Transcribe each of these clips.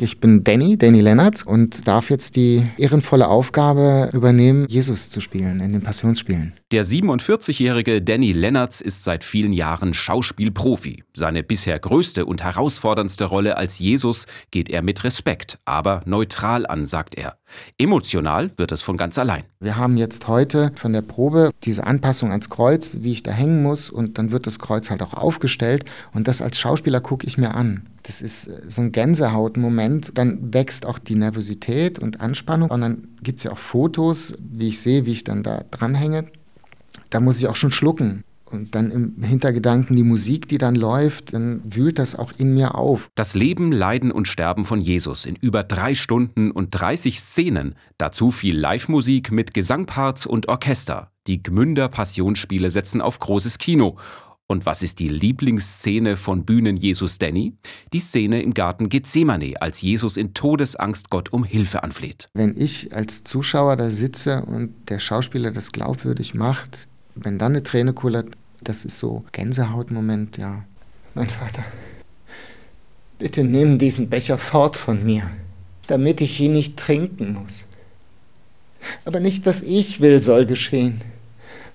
Ich bin Danny, Danny Lennartz und darf jetzt die ehrenvolle Aufgabe übernehmen, Jesus zu spielen in den Passionsspielen. Der 47-jährige Danny Lennartz ist seit vielen Jahren Schauspielprofi. Seine bisher größte und herausforderndste Rolle als Jesus geht er mit Respekt, aber neutral an, sagt er. Emotional wird es von ganz allein. Wir haben jetzt heute von der Probe diese Anpassung ans Kreuz, wie ich da hängen muss und dann wird das Kreuz halt auch aufgestellt und das als Schauspieler gucke ich mir an. Das ist äh, so ein Gänsehautmoment. Dann wächst auch die Nervosität und Anspannung und dann gibt es ja auch Fotos, wie ich sehe, wie ich dann da dranhänge. Da muss ich auch schon schlucken. Und dann im Hintergedanken die Musik, die dann läuft, dann wühlt das auch in mir auf. Das Leben, Leiden und Sterben von Jesus in über drei Stunden und 30 Szenen. Dazu viel Live-Musik mit Gesangparts und Orchester. Die Gmünder Passionsspiele setzen auf großes Kino. Und was ist die Lieblingsszene von Bühnen Jesus Danny? Die Szene im Garten Gethsemane, als Jesus in Todesangst Gott um Hilfe anfleht. Wenn ich als Zuschauer da sitze und der Schauspieler das glaubwürdig macht, wenn dann eine Träne kullert, das ist so Gänsehautmoment, ja. Mein Vater, bitte nimm diesen Becher fort von mir, damit ich ihn nicht trinken muss. Aber nicht, was ich will, soll geschehen,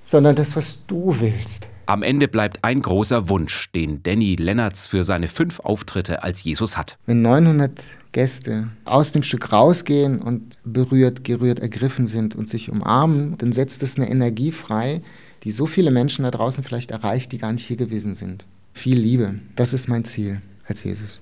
sondern das, was du willst. Am Ende bleibt ein großer Wunsch, den Danny Lennartz für seine fünf Auftritte als Jesus hat. Wenn 900 Gäste aus dem Stück rausgehen und berührt, gerührt, ergriffen sind und sich umarmen, dann setzt es eine Energie frei, die so viele Menschen da draußen vielleicht erreicht, die gar nicht hier gewesen sind. Viel Liebe, das ist mein Ziel als Jesus.